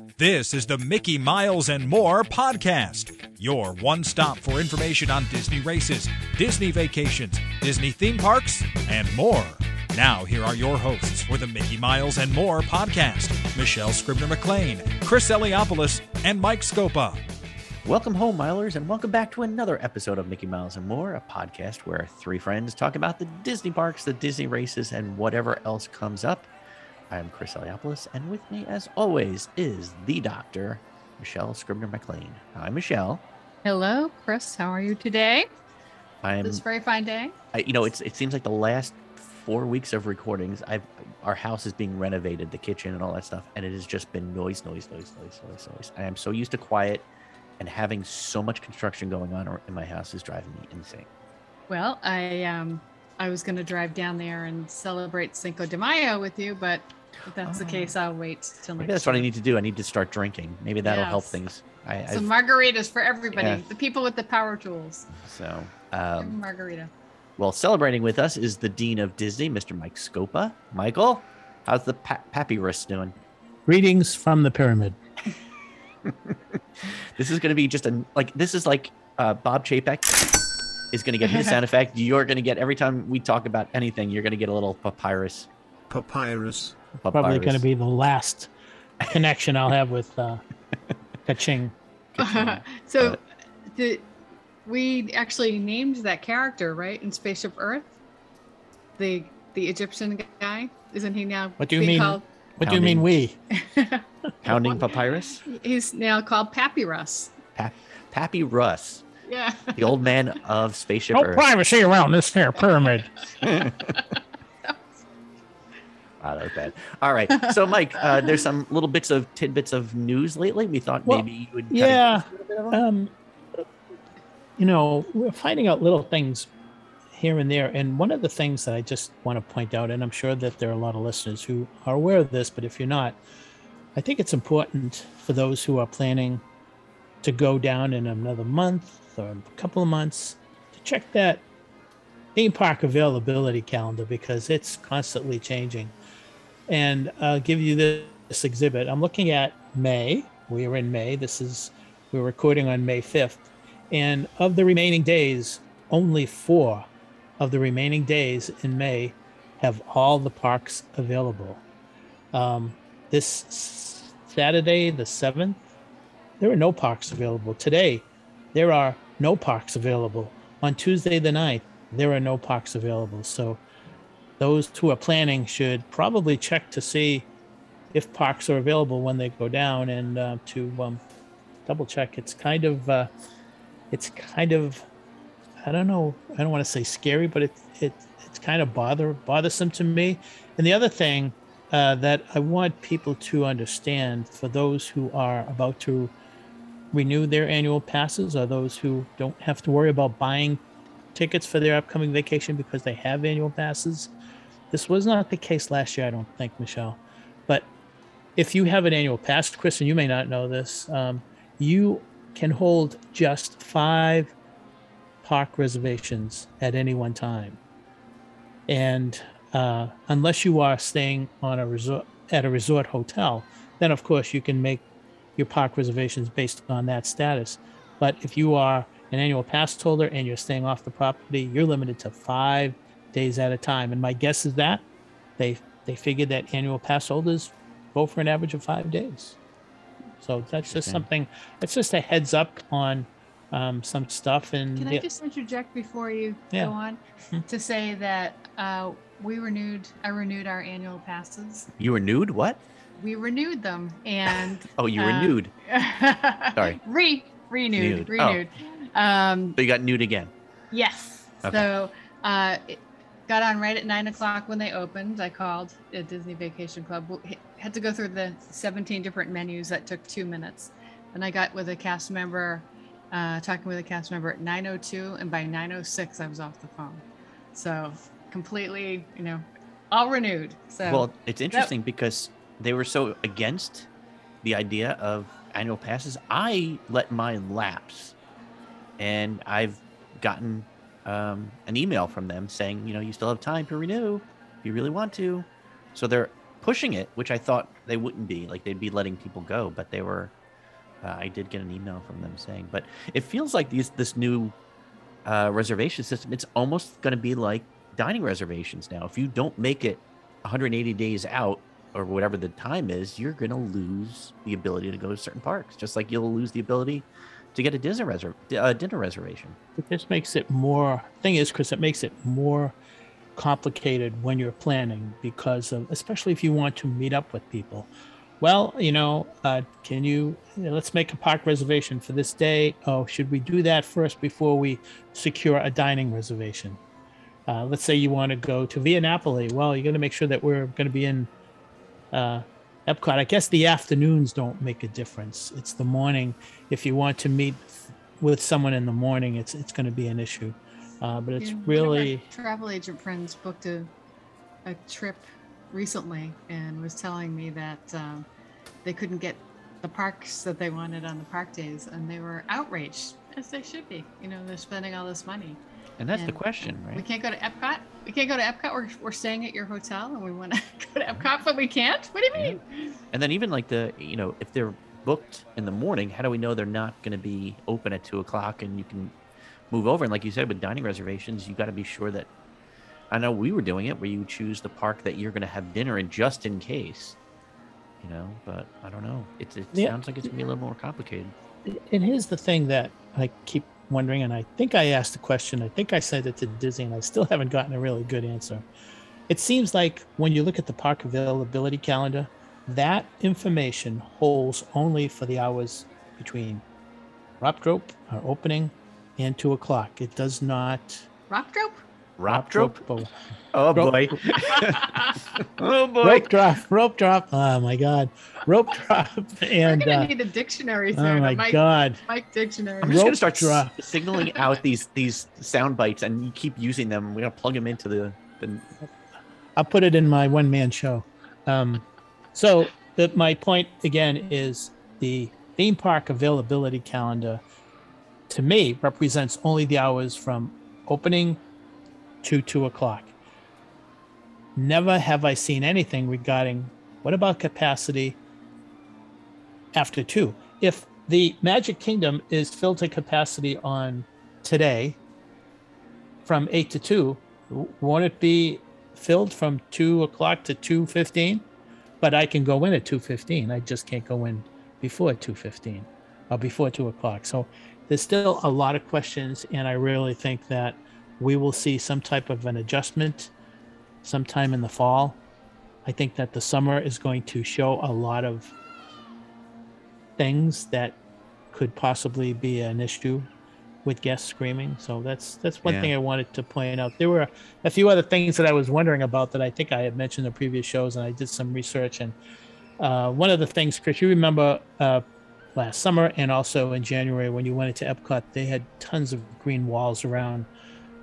This is the Mickey Miles and More podcast, your one stop for information on Disney races, Disney vacations, Disney theme parks, and more. Now, here are your hosts for the Mickey Miles and More podcast Michelle Scribner McLean, Chris Eliopoulos, and Mike Scopa. Welcome home, Milers, and welcome back to another episode of Mickey Miles and More, a podcast where three friends talk about the Disney parks, the Disney races, and whatever else comes up. I am Chris Eliopoulos, and with me, as always, is the doctor, Michelle Scribner McLean. Hi, Michelle. Hello, Chris. How are you today? I am. This very fine day. I, you know, it's it seems like the last four weeks of recordings, I've our house is being renovated, the kitchen and all that stuff, and it has just been noise, noise, noise, noise, noise, noise. I am so used to quiet, and having so much construction going on in my house is driving me insane. Well, I um I was going to drive down there and celebrate Cinco de Mayo with you, but if that's Oh. the case, I'll wait till next. Maybe that's what I need to do. I need to start drinking. Maybe that'll help things. I, Some I've- margaritas for everybody. Yeah. The people with the power tools. so um, margarita. well, celebrating with us is the dean of Disney, Mr. Mike Scopa. Michael, how's the pa- papyrus doing? Greetings from the pyramid. This is going to be just a like this is like uh, Bob Chapek is going to get his sound effect. You're going to get every time we talk about anything, you're going to get a little papyrus. Papyrus. Probably going to be the last connection I'll have with uh, Kaching. so, the we actually named that character right in Spaceship Earth. The the Egyptian guy isn't he now? What do you mean? Called, What do you mean we? pounding papyrus. he's now called Papyrus. Pa- Pappy Russ, Yeah. the old man of Spaceship No Earth. privacy around this here pyramid. Wow, that was bad. All right. So, Mike, uh, there's some little bits of tidbits of news lately. We thought Well, maybe you would. yeah. give us a little bit of them. Um, you know, we're finding out little things here and there. And one of the things that I just want to point out, and I'm sure that there are a lot of listeners who are aware of this, but if you're not, I think it's important for those who are planning to go down in another month or a couple of months to check that theme park availability calendar because it's constantly changing. And I'll give you this, this exhibit. I'm looking at May. We are in May. This is we're recording on May 5th. And of the remaining days, only four of the remaining days in May have all the parks available. Um, this Saturday, the 7th, there are no parks available. Today, there are no parks available. On Tuesday, the 9th, there are no parks available. So, those who are planning should probably check to see if parks are available when they go down and uh, to um, double check. It's kind of, uh, it's kind of, I don't know, I don't want to say scary, but it, it it's kind of bother bothersome to me. And the other thing uh, that I want people to understand for those who are about to renew their annual passes or those who don't have to worry about buying tickets for their upcoming vacation because they have annual passes. This was not the case last year, I don't think, Michelle. But if you have an annual pass, and you may not know this, um, you can hold just five park reservations at any one time. And uh, unless you are staying on a resort at a resort hotel, then of course you can make your park reservations based on that status. But if you are an annual pass holder and you're staying off the property, you're limited to five days at a time. And my guess is that they they figured that annual pass holders go for an average of five days. So that's just Interesting. something. It's just a heads up on um, some stuff. And Can I yeah, just interject before you Yeah. go on Mhm. to say that uh, we renewed, I renewed our annual passes. You renewed? What? We renewed them and Oh, you were Uh, nude. Sorry. Re renewed, Nude. Oh. Um, So you got nude again. yes. Okay. So uh, it got on right at nine o'clock when they opened. I called at Disney Vacation Club. Had to go through the 17 different menus that took two minutes. And I got with a cast member, uh, talking with a cast member at 9:02, and by 9:06 I was off the phone. So completely, you know, all renewed. So Well, it's interesting because they were so against the idea of annual passes. I let mine lapse, and I've gotten um, an email from them saying, you know, you still have time to renew if you really want to. So they're pushing it, which I thought they wouldn't be. Like they'd be letting people go, but they were. Uh, I did get an email from them saying, but it feels like these this new uh, reservation system. It's almost going to be like dining reservations now. If you don't make it 180 days out or whatever the time is, you're going to lose the ability to go to certain parks, just like you'll lose the ability to get a dinner, reser- uh, dinner reservation. This makes it more. Thing is, Chris, it makes it more complicated when you're planning because of, especially if you want to meet up with people. Well, you know, uh, can you, you know, let's make a park reservation for this day? Oh, should we do that first before we secure a dining reservation? Uh, let's say you want to go to Via Napoli. Well, you're going to make sure that we're going to be in uh, Epcot. I guess the afternoons don't make a difference. It's the morning. If you want to meet with someone in the morning, it's it's going to be an issue. Uh, but it's Yeah, one of our really travel agent friends booked a a trip recently and was telling me that um, they couldn't get the parks that they wanted on the park days, and they were outraged, as they should be. You know, they're spending all this money. And that's the question, right? We can't go to Epcot. We can't go to Epcot. We're, we're staying at your hotel, and we want to go to Epcot, but we can't. What do you Yeah. mean? And then even like the, you know, if they're booked in the morning, how do we know they're not going to be open at two o'clock and you can move over? And like you said, with dining reservations, you got to be sure that. I know we were doing it where you choose the park that you're going to have dinner in just in case. You know, but I don't know. It, it Yeah. sounds like it's gonna be a little more complicated. and here's the thing that I keep wondering, and I think I asked the question. I think I sent it to Disney, and I still haven't gotten a really good answer. It seems like when you look at the park availability calendar, that information holds only for the hours between Rock Drop, our opening, and two o'clock. It does not. Rock drop? Rock drop. oh, Oh Rope- boy. oh boy. rope drop, rope drop. Oh my God, rope drop, and We're gonna uh, need a dictionary oh my a Mike, God. Mike dictionary. I'm just gonna Rope start s- drop. signaling out these these sound bites, and you keep using them. We're gonna plug them into the. the I'll put it in my one man show. Um, so the, my point again is the theme park availability calendar to me represents only the hours from opening to two o'clock. Never have I seen anything regarding what about capacity after two? If the Magic Kingdom is filled to capacity on today from eight to two, won't it be filled from two o'clock to two fifteen? But I can go in at two fifteen. I just can't go in before two fifteen or before two o'clock. So there's still a lot of questions, and I really think that we will see some type of an adjustment sometime in the fall. I think that the summer is going to show a lot of things that could possibly be an issue with guests screaming. So that's that's one Yeah. thing I wanted to point out. There were a few other things that I was wondering about that I think I had mentioned in previous shows, and I did some research. And uh, one of the things, Chris, you remember uh, last summer and also in January when you went into Epcot, they had tons of green walls around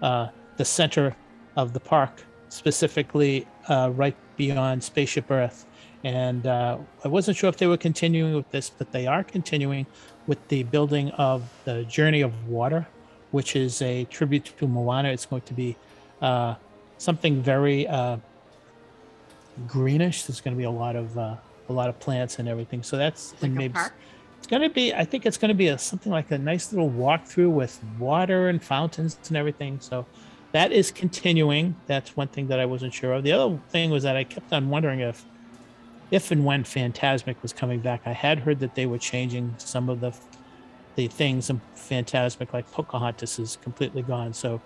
uh, the center of the park, specifically uh, right beyond Spaceship Earth. And uh, I wasn't sure if they were continuing with this, but they are continuing with the building of the Journey of Water, which is a tribute to Moana. It's going to be uh, something very uh, greenish. There's going to be a lot of uh, a lot of plants and everything. So that's like maybe park. It's going to be. I think it's going to be a, something like a nice little walkthrough with water and fountains and everything. So that is continuing. That's one thing that I wasn't sure of. The other thing was that I kept on wondering if if and when Fantasmic was coming back. I had heard that they were changing some of the the things in Fantasmic, like Pocahontas is completely gone. So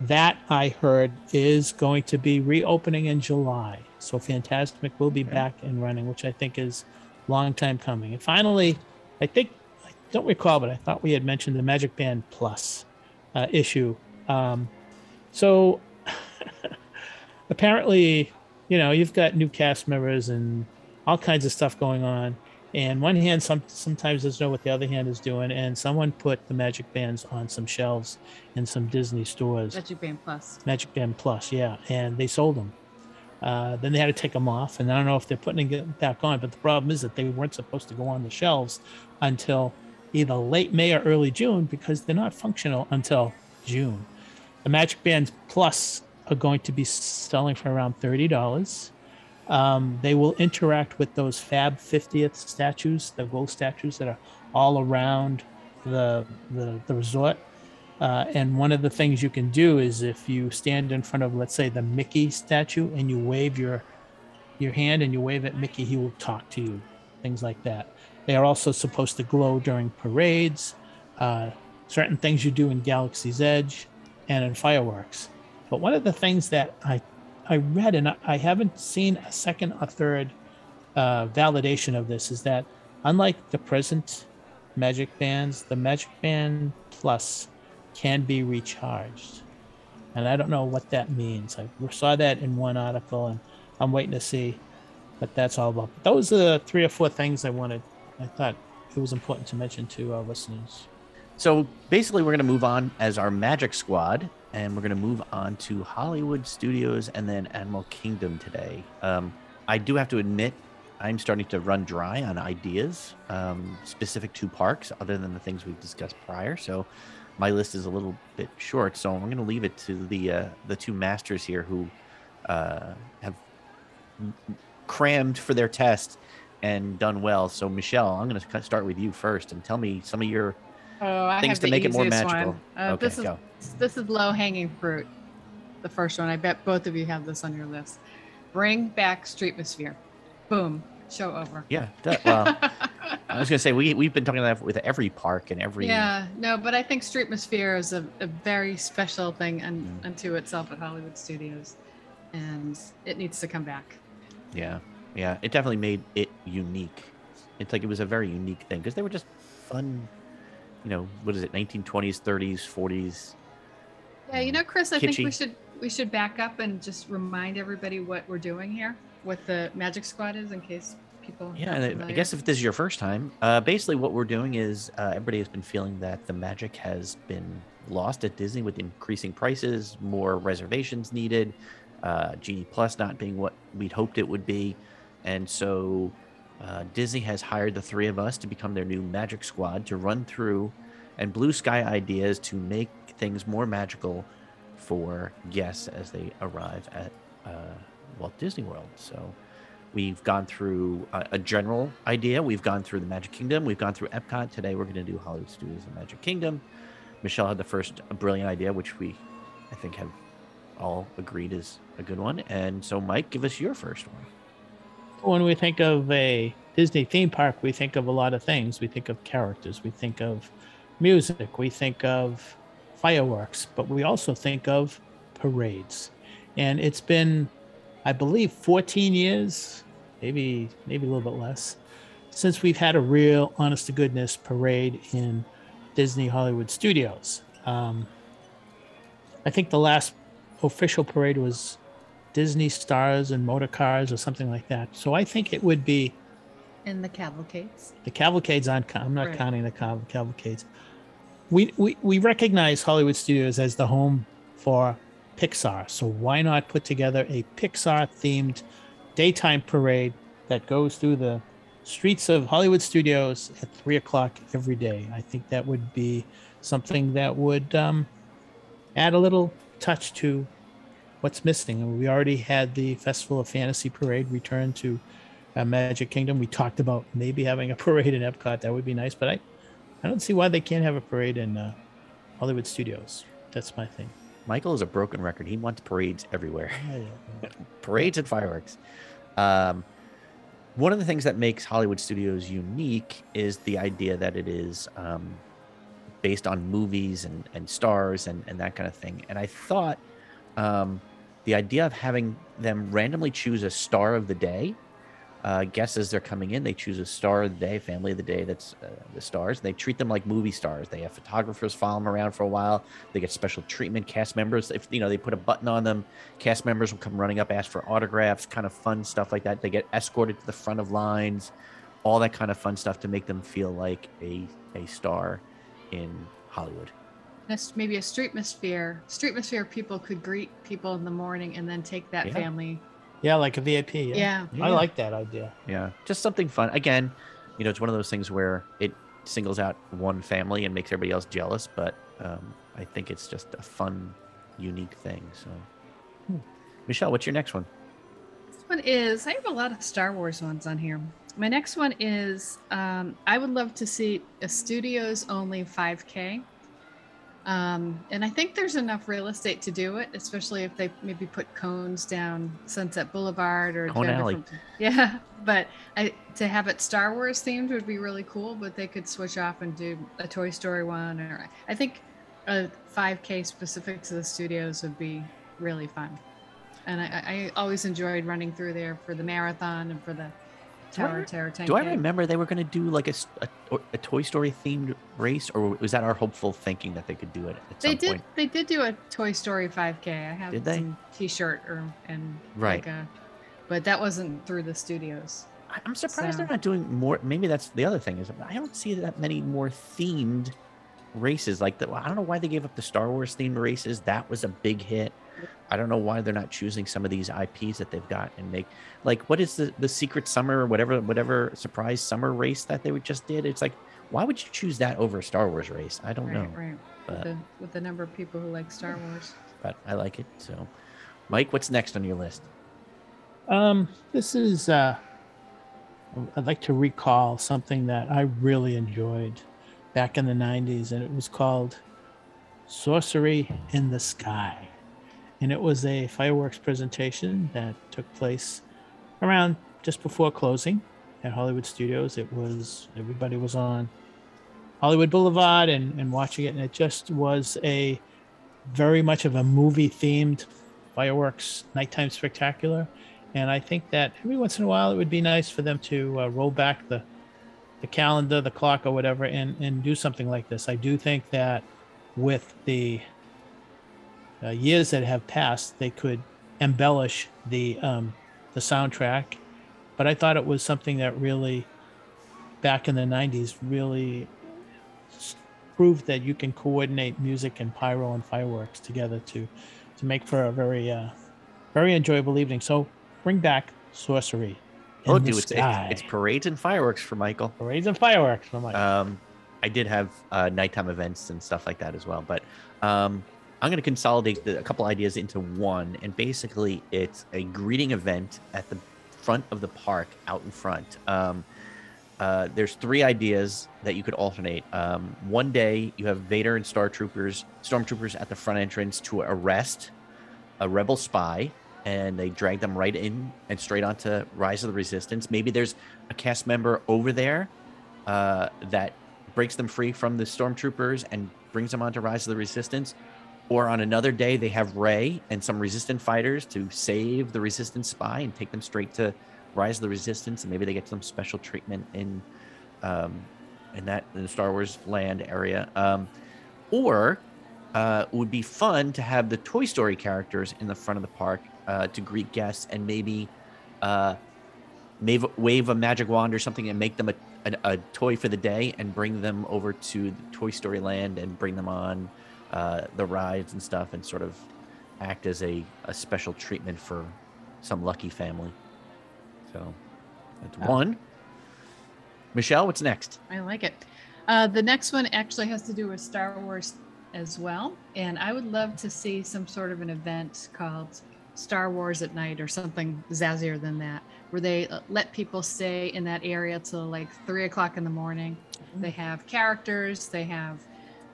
that I heard is going to be reopening in July. So Fantasmic will be back and running, which I think is long time coming. And finally, I think I don't recall, but I thought we had mentioned the Magic Band Plus uh, issue. Um, so apparently, you know, you've got new cast members and all kinds of stuff going on. And one hand, some sometimes doesn't know what the other hand is doing. And someone put the Magic Bands on some shelves in some Disney stores. Magic Band Plus. Magic Band Plus, yeah, and they sold them. Uh, then they had to take them off, and I don't know if they're putting it back on. But the problem is that they weren't supposed to go on the shelves until either late May or early June because they're not functional until June. The Magic Bands Plus are going to be selling for around thirty dollars. Um, they will interact with those Fab 50th statues, the gold statues that are all around the the, the resort. Uh, and one of the things you can do is if you stand in front of, let's say, the Mickey statue, and you wave your your hand and you wave at Mickey, he will talk to you. Things like that. They are also supposed to glow during parades, uh, certain things you do in Galaxy's Edge, and in fireworks. But one of the things that I I read and I haven't seen a second or third uh, validation of this is that unlike the present Magic Bands, the Magic Band Plus can be recharged. And I don't know what that means. I saw that in one article and I'm waiting to see what that's all about. But those are the three or four things I wanted. I thought it was important to mention to our listeners. So basically, we're going to move on as our Magic Squad, and we're going to move on to Hollywood Studios and then Animal Kingdom today. Um, I do have to admit, I'm starting to run dry on ideas um, specific to parks, other than the things we've discussed prior. So my list is a little bit short. So I'm going to leave it to the uh, the two masters here who uh, have crammed for their test and done well. So Michelle, I'm going to start with you first and tell me some of your oh, I things to make it more magical. Uh, okay, this is go. this is low hanging fruit. The first one. I bet both of you have this on your list. Bring back Streetmosphere. Boom. Show over. Yeah. That, well, I was going to say we we've been talking about that with every park and every. Yeah. No, but I think Streetmosphere is a, a very special thing un, unto itself at Hollywood Studios, and it needs to come back. Yeah, yeah, it definitely made it unique. It's like it was a very unique thing because they were just fun. You know, what is it? 1920s, 30s, 40s. Yeah, you know, Chris, I think we should we should back up and just remind everybody what we're doing here, what the Magic Squad is, in case people. Yeah, and I- guess if this is your first time, uh, basically what we're doing is uh, everybody has been feeling that the magic has been lost at Disney with increasing prices, more reservations needed, uh, Genie Plus not being what we'd hoped it would be, and so uh, Disney has hired the three of us to become their new magic squad to run through and blue sky ideas to make things more magical for guests as they arrive at uh, Walt Disney World. So we've gone through a, a general idea. We've gone through the Magic Kingdom. We've gone through Epcot. Today we're going to do Hollywood Studios and Magic Kingdom. Michelle had the first brilliant idea, which we, I think, have all agreed is a good one. And so, Mike, give us your first one. When we think of a Disney theme park, we think of a lot of things. We think of characters, we think of music, we think of fireworks, but we also think of parades. And it's been, I believe, 14 years, maybe maybe a little bit less, since we've had a real, honest to goodness parade in Disney Hollywood Studios. Um, I think the last official parade was Disney stars and motor cars or something like that. So I think it would be in the cavalcades. the cavalcades on. I'm not Right. counting the cavalcades. We, we we recognize Hollywood Studios as the home for Pixar. So why not put together a Pixar themed daytime parade that goes through the streets of Hollywood Studios at three o'clock every day? I think that would be something that would um, add a little touch to what's missing. We already had the Festival of Fantasy parade return to uh, Magic Kingdom. We talked about maybe having a parade in Epcot. That would be nice, but I, I don't see why they can't have a parade in uh, Hollywood Studios. That's my thing. Michael is a broken record. He wants parades everywhere. Parades and fireworks. Um, one of the things that makes Hollywood Studios unique is the idea that it is um, based on movies and, and stars and, and that kind of thing. And I thought um, the idea of having them randomly choose a star of the day, uh, guests as they're coming in, they choose a star of the day, family of the day that's uh, the stars. They treat them like movie stars. They have photographers follow them around for a while. They get special treatment. Cast members, if you know, they put a button on them, cast members will come running up, ask for autographs, kind of fun stuff like that. They get escorted to the front of lines, all that kind of fun stuff to make them feel like a a star in Hollywood. Maybe a streetmosphere. Streetmosphere people could greet people in the morning and then take that Yeah. family. Yeah, like a VIP. Yeah. Yeah. Yeah. I like that idea. Yeah, just something fun. Again, you know, it's one of those things where it singles out one family and makes everybody else jealous, but um, I think it's just a fun, unique thing. So, Hmm. Michelle, what's your next one? This one is I have a lot of Star Wars ones on here. My next one is um, I would love to see a studios only 5K. Um, and I think there's enough real estate to do it, especially if they maybe put cones down Sunset Boulevard or Cone Alley. different- Yeah, but I to have it Star Wars themed would be really cool. But they could switch off and do a Toy Story one, or I think a 5K specific to the studios would be really fun. And I, I always enjoyed running through there for the marathon and for the Tower Terror Do I remember they were going to do like a a Toy Story themed race, or was that our hopeful thinking that they could do it They did. point? They did do a Toy Story 5K. I have Did they? T-shirt or and Right. like a, but that wasn't through the studios. I'm surprised they're not doing more. Maybe that's the other thing is I don't see that many more themed races like that. I don't know why they gave up the Star Wars themed races. That was a big hit. I don't know why they're not choosing some of these IPs that they've got and make like what is the the Secret Summer or whatever whatever surprise summer race that they just did. It's like why would you choose that over a Star Wars race? I don't right, know, right. but- With the with the number of people who like Star Wars. but I like it. So, Mike, what's next on your list? Um, this is uh, I'd like to recall something that I really enjoyed back in the '90s, and it was called "Sorcery in the Sky," and it was a fireworks presentation that took place around just before closing at Hollywood Studios. It was everybody was on Hollywood Boulevard and, and watching it, and it just was a very much of a movie themed fireworks nighttime spectacular. And I think that every once in a while it would be nice for them to uh, roll back the the calendar, the clock, or whatever, and and do something like this. I do think that with the uh, years that have passed, they could embellish the um, the soundtrack. But I thought it was something that really, back in the '90s, really proved that you can coordinate music and pyro and fireworks together to to make for a very uh, very enjoyable evening. So bring back sorcery. Oh, dude, it's, it's parades and fireworks for Michael. parades and fireworks. I'm like, Um, I did have uh, nighttime events and stuff like that as well, but um, I'm going to consolidate the, a couple ideas into one, and basically it's a greeting event at the front of the park, out in front. Um, uh, there's three ideas that you could alternate. Um, one day you have Vader and Star Troopers, Stormtroopers at the front entrance to arrest a rebel spy, and they drag them right in and straight onto Rise of the Resistance. Maybe there's a cast member over there uh, that breaks them free from the stormtroopers and brings them onto Rise of the Resistance. Or on another day, they have Rey and some resistant fighters to save the resistance spy and take them straight to Rise of the Resistance, and maybe they get some special treatment in um, in that in the Star Wars land area. Um, or uh, it would be fun to have the Toy Story characters in the front of the park uh, to greet guests and maybe uh, wave, wave a magic wand or something and make them a, a, a toy for the day and bring them over to the Toy Story land and bring them on uh, the rides and stuff and sort of act as a, a special treatment for some lucky family. So that's Yeah. one. Michelle, what's next? I like it. Uh, the next one actually has to do with Star Wars as well, and I would love to see some sort of an event called Star Wars at Night or something zazzier than that, where they uh, let people stay in that area till like three o'clock in the morning. They have characters, they have,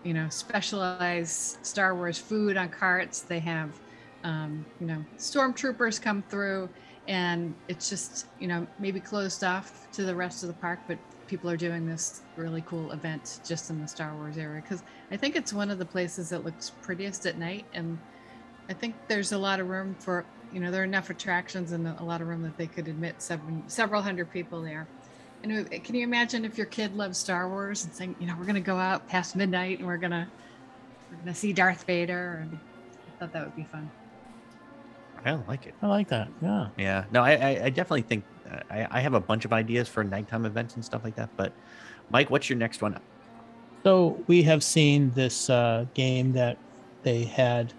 you know, specialized Star Wars food on carts. They have, um, you know, stormtroopers come through, and it's just, you know, maybe closed off to the rest of the park, but people are doing this really cool event just in the Star Wars area because I think it's one of the places that looks prettiest at night, and I think there's a lot of room for you know there are enough attractions and a lot of room that they could admit seven, several hundred people there. And can you imagine if your kid loves Star Wars and saying, you know, we're gonna go out past midnight and we're gonna we're gonna see Darth Vader, and I thought that would be fun. I like it. I like that. Yeah. Yeah, no, I, I, I definitely think uh, I, I have a bunch of ideas for nighttime events and stuff like that. But Mike, what's your next one? So we have seen this uh, game that they had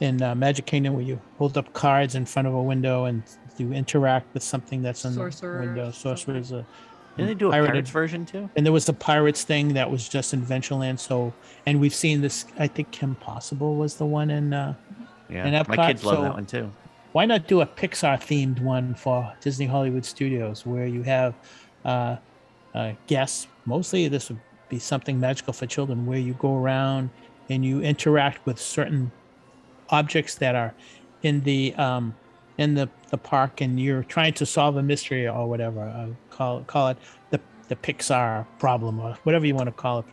in uh, Magic Kingdom, where you hold up cards in front of a window and you interact with something that's in Sorcerer, the window. something. Sorcerer's a Didn't they do a pirated- pirates version too? and there was the pirates thing that was just in Ventureland. So, and we've seen this. I think Kim Possible was the one in. Uh, Yeah, And my Epcot, kids love so- that one too. why not do a Pixar themed one for Disney Hollywood Studios where you have uh, uh, guests? Mostly, this would be something magical for children where you go around and you interact with certain objects that are in the um, in the, the park and you're trying to solve a mystery or whatever. Uh, call call it the the Pixar problem or whatever you want to call it.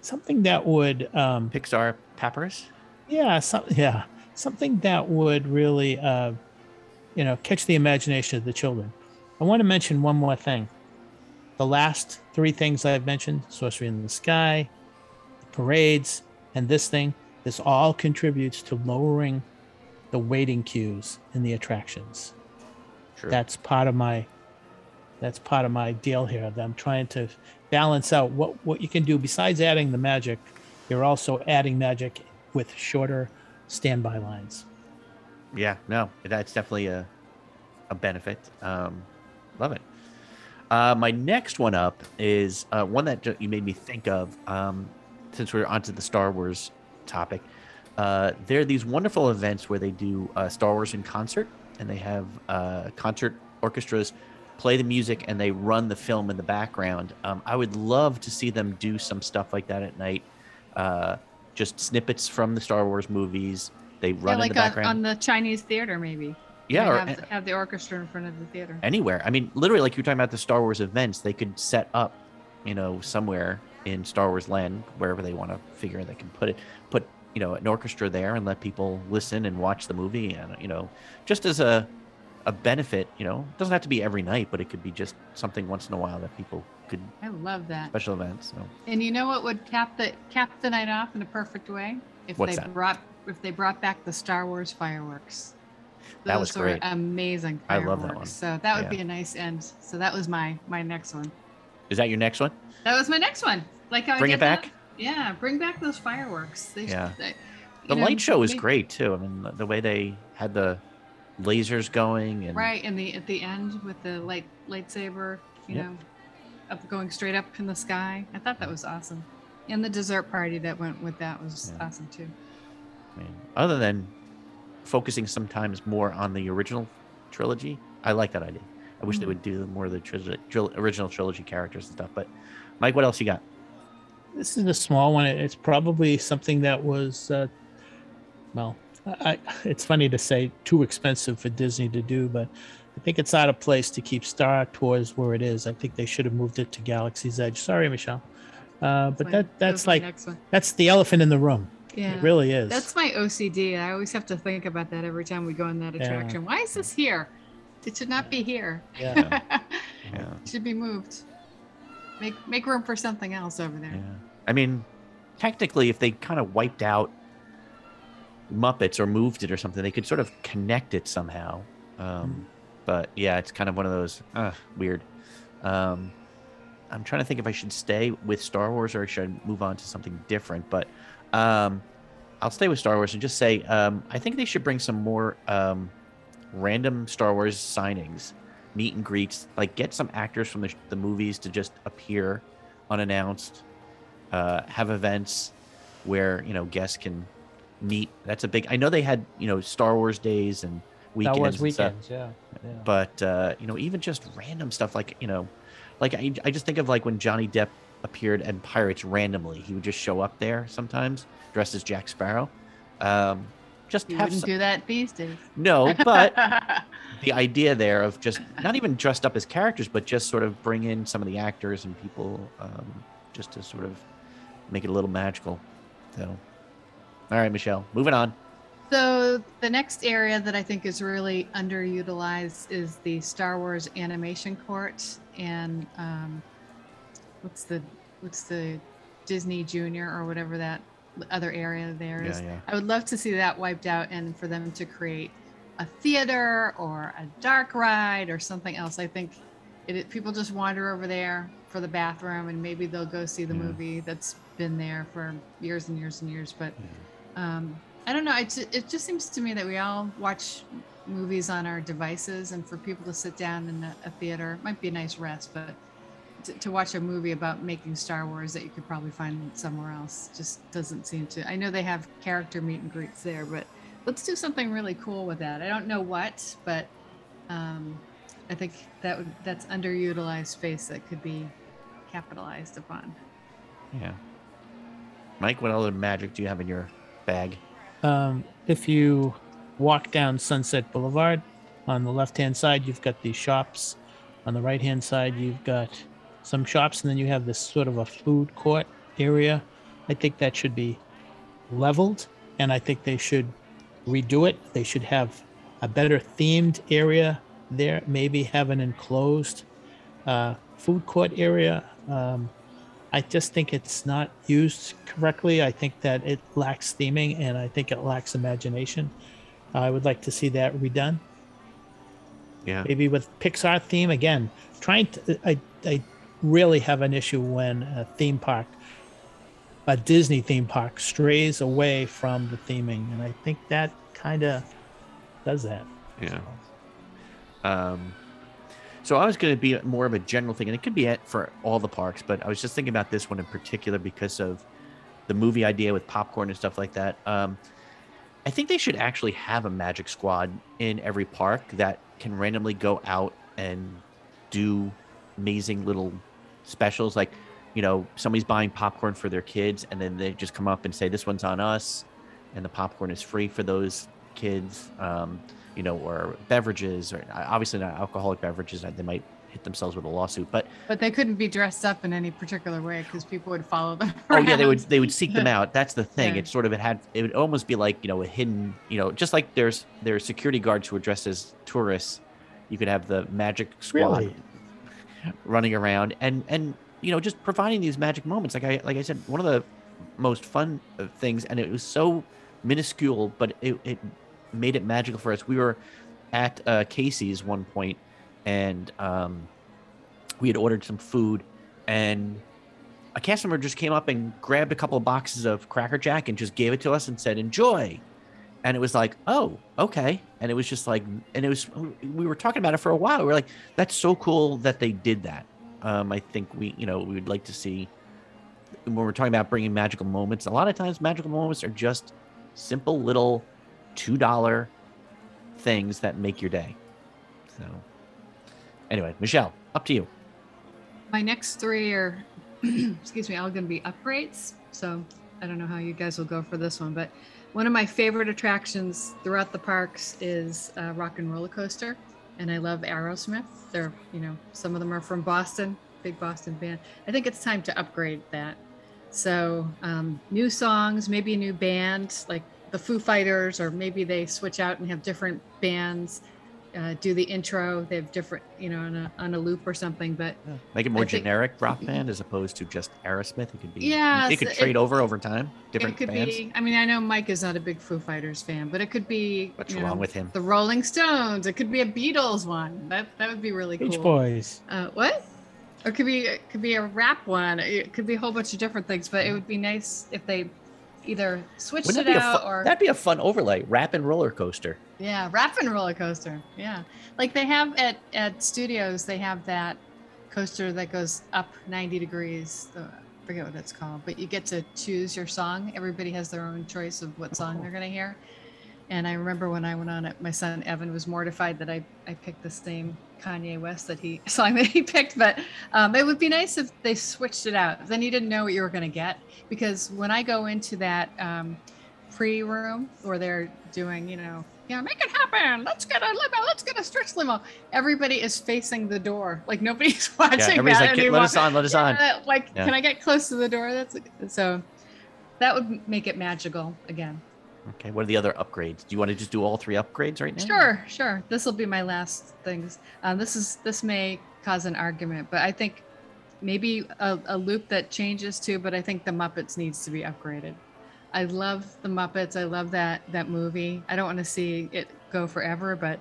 Something that would um, Pixar Papyrus. yeah, some, yeah, something that would really, uh, you know, catch the imagination of the children. I want to mention one more thing. The last three things I've mentioned: sorcery in the sky, the parades, and this thing. This all contributes to lowering the waiting queues in the attractions. True. That's part of my. That's part of my deal here. That I'm trying to balance out what what you can do besides adding the magic. You're also adding magic with shorter standby lines. Yeah, no, that's definitely a a benefit. Um, love it. Uh, my next one up is uh, one that you made me think of. Um, since we're onto the Star Wars topic, uh, there are these wonderful events where they do uh, Star Wars in concert, and they have uh, concert orchestras play the music and they run the film in the background. Um, I would love to see them do some stuff like that at night. Uh, just snippets from the Star Wars movies. They run yeah, in like the on, background. on the Chinese theater, maybe. yeah, or have, the- have the orchestra in front of the theater. anywhere. I mean, literally, like you're talking about the Star Wars events, they could set up, you know, somewhere in Star Wars land, wherever they want to figure they can put it, put you know an orchestra there and let people listen and watch the movie, and you know, just as a a benefit. You know, it doesn't have to be every night, but it could be just something once in a while that people could I love that. special events. So And you know what would cap the cap the night off in a perfect way? If What's they that? brought if they brought back the Star Wars fireworks. That Those was great. amazing I love that one. So that would Yeah. be a nice end. So that was my my next one. is that your next one? That was my next one. Like how I Bring get it back? that- yeah, bring back those fireworks. They, Yeah. they- The know, light show was make- great too. I mean, the, the way they had the lasers going and Right, and the at the end with the light lightsaber, you Yep. know, up going straight up in the sky. I thought that was awesome. And the dessert party that went with that was Yeah. awesome too. I mean, other than focusing sometimes more on the original trilogy, I like that idea. I wish they Mhm. would do more of the trilogy, tril- original trilogy characters and stuff. But Mike, what else you got? This is a small one. It's probably something that was, uh, well, I, it's funny to say too expensive for Disney to do, but I think it's out of place to keep Star Tours where it is. I think they should have moved it to Galaxy's Edge. Sorry, Michelle, uh, but that that's like next that's the elephant in the room. Yeah. It really is. That's my OCD. I always have to think about that every time we go in that attraction. Yeah. attraction. Why is this here? It should not be here. yeah. Yeah, It should be moved. Make make room for something else over there. yeah. I mean, technically, if they kind of wiped out Muppets or moved it or something, they could sort of connect it somehow. Um, But yeah, it's kind of one of those uh, weird. Um, I'm trying to think if I should stay with Star Wars or should I move on to something different. But um, I'll stay with Star Wars and just say um, I think they should bring some more um, random Star Wars signings, meet and greets. Like get some actors from the, the movies to just appear unannounced. Uh, have events where you know guests can meet. That's a big. I know they had you know Star Wars days and weekends. Star Wars and stuff. Yeah. yeah. but uh, you know even just random stuff like you know like I, I just think of like when johnny depp appeared in pirates randomly he would just show up there sometimes dressed as jack sparrow um, just You have wouldn't some, do that these days. no but the idea there of just not even dressed up as characters but just sort of bring in some of the actors and people um, just to sort of make it a little magical. So all right michelle moving on. So the next area that I think is really underutilized is the Star Wars Animation Court and um, what's the what's the Disney Junior or whatever that other area there is. yeah yeah I would love to see that wiped out and for them to create a theater or a dark ride or something else. I think it, it- people just wander over there for the bathroom and maybe they'll go see the Yeah. movie that's been there for years and years and years. But um, I don't know. It, it just seems to me that we all watch movies on our devices, and for people to sit down in a, a theater might be a nice rest, but to, to watch a movie about making Star Wars that you could probably find somewhere else just doesn't seem to. I know they have character meet and greets there, but let's do something really cool with that. I don't know what, but um, I think that would that's underutilized space that could be capitalized upon. Yeah. Mike, what other magic do you have in your bag? Um, if you walk down Sunset Boulevard, on the left hand side, you've got the shops. On the right hand side, you've got some shops, and then you have this sort of a food court area. I think that should be leveled, and I think they should redo it. They should have a better themed area there, maybe have an enclosed uh, food court area. Um, I just think it's not used correctly. I think that it lacks theming and I think it lacks imagination. I would like to see that redone. Yeah. Maybe with Pixar theme again. Trying to, I, I really have an issue when a theme park, a Disney theme park, strays away from the theming, and I think that kind of does that. Yeah. Um, so I was going to be more of a general thing, and it could be it for all the parks, but I was just thinking about this one in particular because of the movie idea with popcorn and stuff like that. Um, I think they should actually have a magic squad in every park that can randomly go out and do amazing little specials. Like, you know, somebody's buying popcorn for their kids, and then they just come up and say, "This one's on us," and the popcorn is free for those kids. Um, you know, or beverages, or obviously not alcoholic beverages. They might hit themselves with a lawsuit, but But they couldn't be dressed up in any particular way because people would follow them. oh yeah, they would they would seek them out. That's the thing. Yeah. It sort of it had it would almost be like you know a hidden you know just like there's there's security guards who are dressed as tourists. You could have the magic squad Really? Running around and and you know just providing these magic moments. Like I like I said, one of the most fun uh, things, and it was so minuscule, but it it made it magical for us. We were at uh, Casey's one point, and um, we had ordered some food, and a customer just came up and grabbed a couple of boxes of Cracker Jack and just gave it to us and said, "Enjoy." And it was like, "Oh, okay." And it was just like, and it was we were talking about it for a while. We were like, "That's so cool that they did that." Um, I think we, you know, we would like to see when we're talking about bringing magical moments. A lot of times, magical moments are just simple little two dollar things that make your day. So, anyway, Michelle, up to you. My next three are, excuse me, all going to be upgrades. So I don't know how you guys will go for this one, but one of my favorite attractions throughout the parks is uh, Rock and Roller Coaster, and I love Aerosmith. They're, you know, some of them are from Boston, big Boston band. I think it's time to upgrade that. So um, new songs, maybe a new band, like the Foo Fighters, or maybe they switch out and have different bands. Uh, do the intro. They have different, you know, on a, on a loop or something. But Make it more I think- generic rock band as opposed to just Aerosmith. It could be Yeah, It could trade it- over over time. Different it could bands. be. I mean, I know Mike is not a big Foo Fighters fan, but it could be. What's wrong know, with him? The Rolling Stones. It could be a Beatles one. That that would be really Beach cool. Boys. Uh, what? Or it could be it could be a rap one. It could be a whole bunch of different things. But it would be nice if they either switched Wouldn't it out fun, or that'd be a fun overlay? Rap and roller coaster. yeah, rap and roller coaster. Yeah, like they have at at studios. They have that coaster that goes up 90 degrees. The, I forget what it's called, but you get to choose your song. Everybody has their own choice of what song they're going to hear. And I remember when I went on it, my son Evan was mortified that I, I picked the same Kanye West that he song that he picked. But um, it would be nice if they switched it out. Then you didn't know what you were going to get because when I go into that um, pre room where they're doing, you know, yeah, make it happen. Let's get a limo. Let's get a stretch limo. Everybody is facing the door, like nobody's watching Yeah, everybody's like, anymore. let us on, let us on. Like, Yeah. can I get close to the door? That's so. That would make it magical again. Okay, what are the other upgrades? Do you want to just do all three upgrades right now? Sure, sure. This will be my last things. Um, this is this may cause an argument, but I think maybe a, a loop that changes too. But I think the Muppets needs to be upgraded. I love the Muppets. I love that that movie. I don't want to see it go forever, but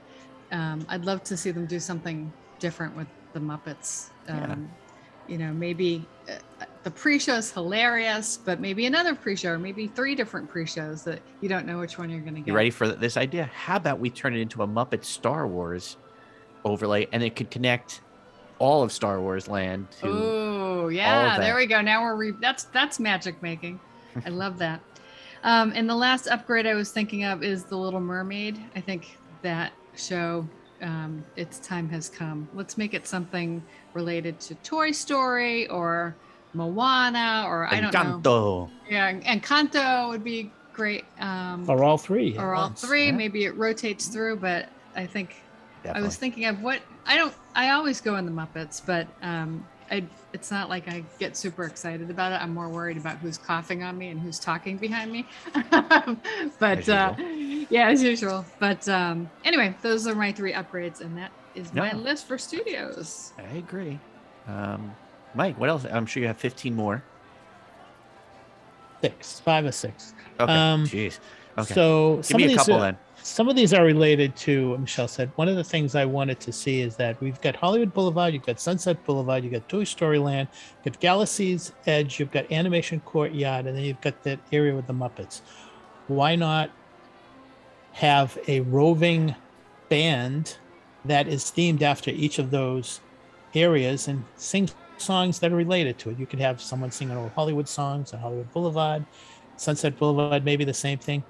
um, I'd love to see them do something different with the Muppets. Yeah. Um, You know, maybe uh, the pre-show's hilarious, but maybe another pre-show, or maybe three different pre-shows that you don't know which one you're going to get. You ready for this idea? How about we turn it into a Muppet Star Wars overlay, and it could connect all of Star Wars land to. Oh yeah, there we go. Now we're re- that's that's magic making. I love that. Um, and the last upgrade I was thinking of is The Little Mermaid. I think that show, um, its time has come. Let's make it something related to Toy Story or Moana or I don't know. Yeah, and Kanto would be great. Um, Or all three. at or all once. three. yeah. Maybe it rotates through, but I think I was thinking of what I don't. I always go in the Muppets, but um, I. It's not like I get super excited about it. I'm more worried about who's coughing on me and who's talking behind me. but As uh, yeah, as usual. But um, anyway, those are my three upgrades, and that is my list for studios. I agree. Um, Mike, what else? I'm sure you have 15 more. Six, five or six. Okay. Um, Jeez. Okay. So Give some me of a these couple are, then. some of these are related to Michelle said. One of the things I wanted to see is that we've got Hollywood Boulevard, you've got Sunset Boulevard, you've got Toy Story Land, you've got Galaxy's Edge, you've got Animation Courtyard, and then you've got that area with the Muppets. Why not have a roving band that is themed after each of those areas and sing songs that are related to it? You could have someone singing old Hollywood songs on Hollywood Boulevard, Sunset Boulevard, maybe the same thing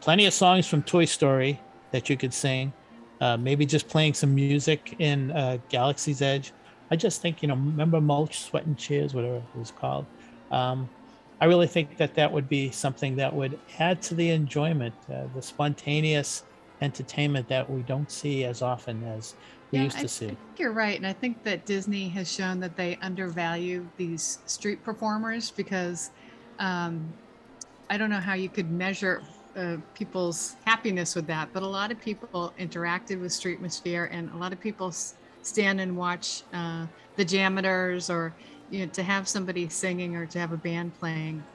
plenty of songs from Toy Story that you could sing. Uh, maybe just playing some music in uh, Galaxy's Edge. I just think, you know, remember Mulch, Sweat and Shears, whatever it was called. Um, I really think that that would be something that would add to the enjoyment, uh, the spontaneous entertainment that we don't see as often as we Yeah, used I, to see. I think you're right, and I think that Disney has shown that they undervalue these street performers because um, I don't know how you could measure uh, people's happiness with that, but a lot of people interacted with Streetmosphere, and a lot of people s- stand and watch uh, the JAMMitors, or you know, to have somebody singing or to have a band playing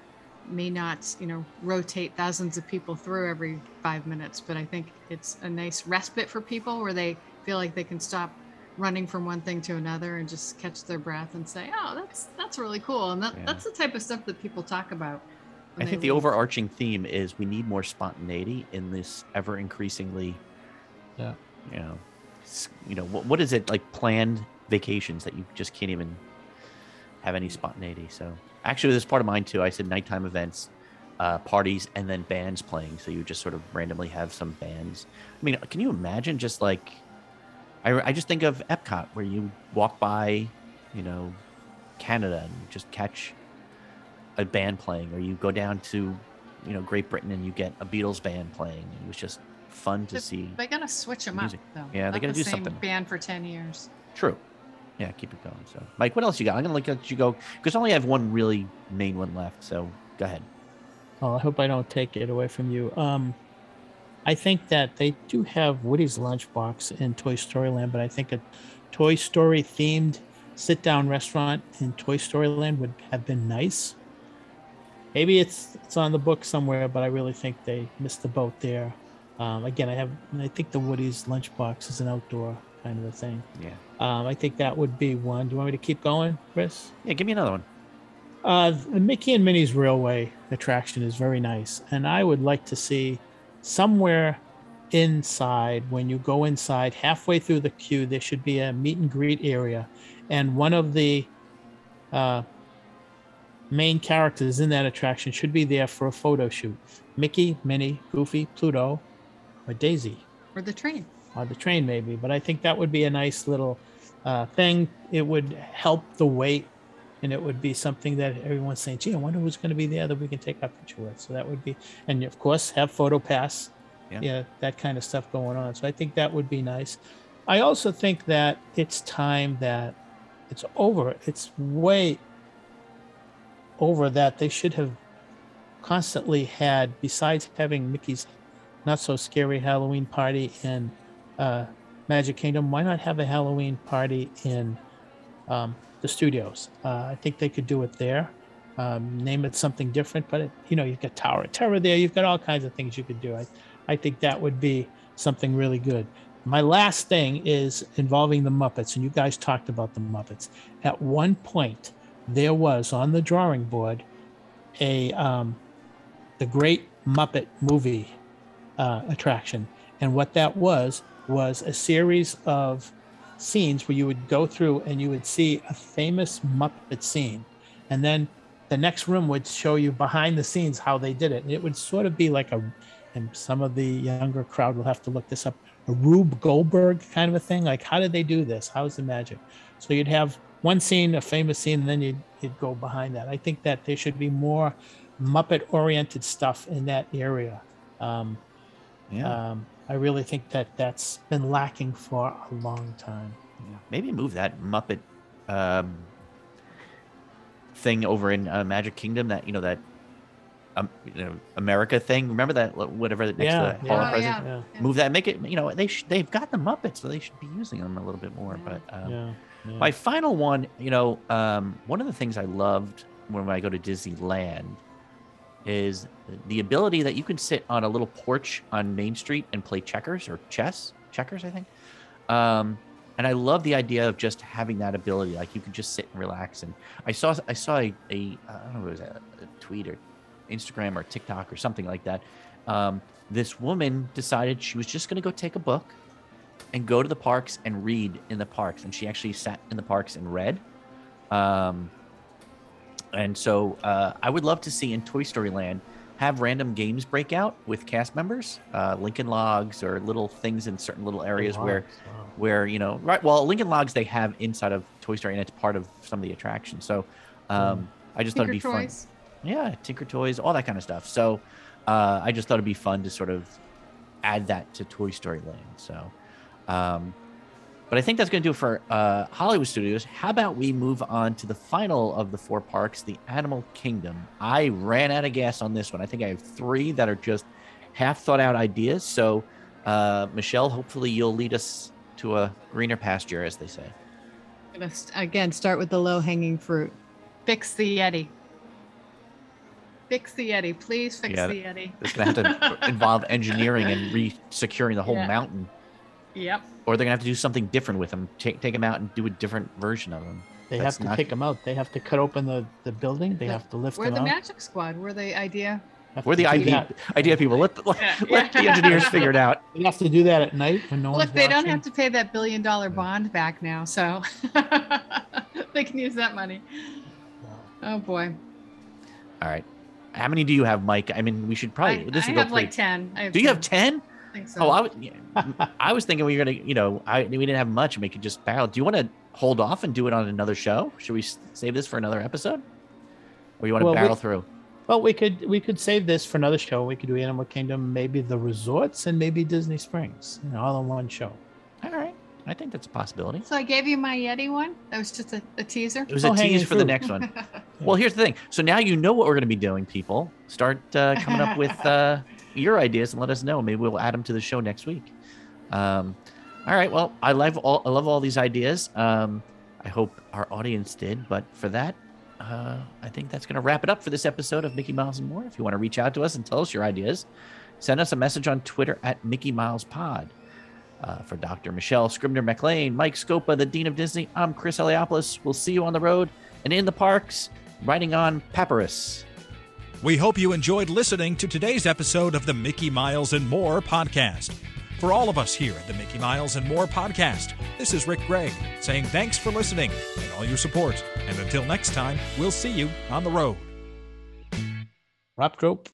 may not, you know, rotate thousands of people through every five minutes, but I think it's a nice respite for people where they feel like they can stop running from one thing to another and just catch their breath and say, "Oh, that's that's really cool." And that, Yeah. that's the type of stuff that people talk about. I think they the leave. overarching theme is we need more spontaneity in this ever increasingly, Yeah. you know, you know, what, what is it like planned vacations that you just can't even have any spontaneity. So actually, this part of mine too. I said nighttime events, uh, parties, and then bands playing. So you just sort of randomly have some bands. I mean, can you imagine just like, I, I just think of Epcot where you walk by, you know, Canada and just catch a band playing, or you go down to, you know, Great Britain and you get a Beatles band playing. It was just fun to see. They gotta switch them up, music. though. Yeah, they Not gotta the do same something. Band for ten years. True. Yeah, keep it going. So, Mike, what else you got? I'm gonna let you go because I only have one really main one left. So, go ahead. Oh, I hope I don't take it away from you. Um, I think that they do have Woody's Lunchbox in Toy Story Land, but I think a Toy Story themed sit down restaurant in Toy Story Land would have been nice. Maybe it's it's on the book somewhere, but I really think they missed the boat there. Um, again, I have I think the Woody's Lunchbox is an outdoor kind of a thing. Yeah. Um, I think that would be one. Do you want me to keep going, Chris? Yeah, give me another one. Uh, the Mickey and Minnie's Railway attraction is very nice, and I would like to see somewhere inside when you go inside halfway through the queue there should be a meet and greet area and one of the uh, main characters in that attraction should be there for a photo shoot mickey minnie goofy pluto or daisy Or the train. On the train maybe but i think that would be a nice little uh, thing. It would help the wait and it would be something that everyone's saying gee i wonder who's going to be there that we can take our picture with. So that would be and of course have photo pass. Yeah. yeah that kind of stuff going on. So i think that would be nice. I also think that it's time that it's over. It's way over that they should have constantly had besides having mickey's not so scary halloween party in uh, magic kingdom why not have a halloween party in um, the studios? Uh, i think they could do it there. Um, name it something different but it, you know you've got tower of terror there you've got all kinds of things you could do. I, I think that would be something really good. My last thing is involving the muppets and you guys talked about the muppets. At one point there was on the drawing board a um, the great muppet movie uh, attraction and what that was was a series of scenes where you would go through and you would see a famous muppet scene and then the next room would show you behind the scenes how they did it. And it would sort of be like a, and some of the younger crowd will have to look this up, a Rube Goldberg kind of a thing. Like, how did they do this? How's the magic? So you'd have one scene, a famous scene, and then you'd, you'd go behind that. I think that there should be more Muppet oriented stuff in that area. Um, Yeah. um, I really think that that's been lacking for a long time. Yeah. Maybe move that Muppet um, thing over in uh, Magic Kingdom. That you know that um, you know America thing. Remember that whatever next Yeah, to the Hall of Oh, Presidents. yeah. Yeah, Move that. Make it. You know they sh- they've got the Muppets, so they should be using them a little bit more. But um, yeah, yeah. my final one, you know, um, one of the things I loved when I go to Disneyland is the ability that you can sit on a little porch on Main Street and play checkers or chess, checkers, I think. Um, and I love the idea of just having that ability. Like you can just sit and relax. And I saw, I saw a, a I don't know, it was a, a tweet or Instagram or TikTok or something like that. Um, this woman decided she was just going to go take a book and go to the parks and read in the parks. And she actually sat in the parks and read. Um, and so uh, I would love to see in Toy Story Land have random games break out with cast members, uh, Lincoln Logs or little things in certain little areas where, Wow. where you know, right? Well, Lincoln Logs they have inside of Toy Story, and it's part of some of the attractions. So um, I just thought it'd be Tinker fun. Yeah, Tinker Toys, all that kind of stuff. So uh, I just thought it'd be fun to sort of add that to Toy Story Land. So, um, but I think that's going to do it for uh, Hollywood Studios. How about we move on to the final of the four parks, the Animal Kingdom? I ran out of gas on this one. I think I have three that are just half thought out ideas. So, uh, Michelle, hopefully you'll lead us to a greener pasture, as they say. I'm Gonna st- again start with the low hanging fruit. Fix the Yeti. Fix the Yeti, please. Fix Yeah, the Yeti. It's going to have to involve engineering and re-securing the whole Yeah. mountain. Yep. or they're gonna have to do something different with them. Take take them out and do a different version of them. They That's have to not- take them out. They have to cut open the, the building. They The- have to lift We're them the out. Magic Squad. We're the idea. Have We're to the do idea that. idea people. Let the, let, Yeah, let the engineers figure it out. They have to do that at night when no one's Look, they don't watching. have to pay that billion dollar bond back now, so they can use that money. Oh boy. All right. How many do you have, Mike? I mean, we should probably. I, this I will go have like 10. I have Do you have 10. Ten? I think so. Oh, I was. I was thinking we were gonna. You know, I we didn't have much, and we could just barrel. Do you want to hold off and do it on another show? Should we save this for another episode, or you want to Well, we- barrel through? Well, we could we could save this for another show. We could do Animal Kingdom, maybe the resorts, and maybe Disney Springs, you know, all in one show. All right. I think that's a possibility. so I gave you my Yeti one. That was just a, a teaser. It was Oh, a tease for the next one. Well, here's the thing. So now you know what we're going to be doing, people. Start uh, coming up with uh, your ideas and let us know. Maybe we'll add them to the show next week. Um, all right. Well, I love all I love all these ideas. Um, I hope our audience did. But for that, uh, I think that's going to wrap it up for this episode of Mickey Miles and More. If you want to reach out to us and tell us your ideas, send us a message on Twitter at Mickey Miles Pod. Uh, for Dr. Michelle Scribner McLean, Mike Scopa, the Dean of Disney, I'm Chris Eliopoulos. We'll see you on the road and in the parks, riding on Papyrus. We hope you enjoyed listening to today's episode of the Mickey Miles and More podcast. For all of us here at the Mickey Miles and More podcast, this is Rick Gray saying thanks for listening and all your support. And until next time, we'll see you on the road. Rap trope.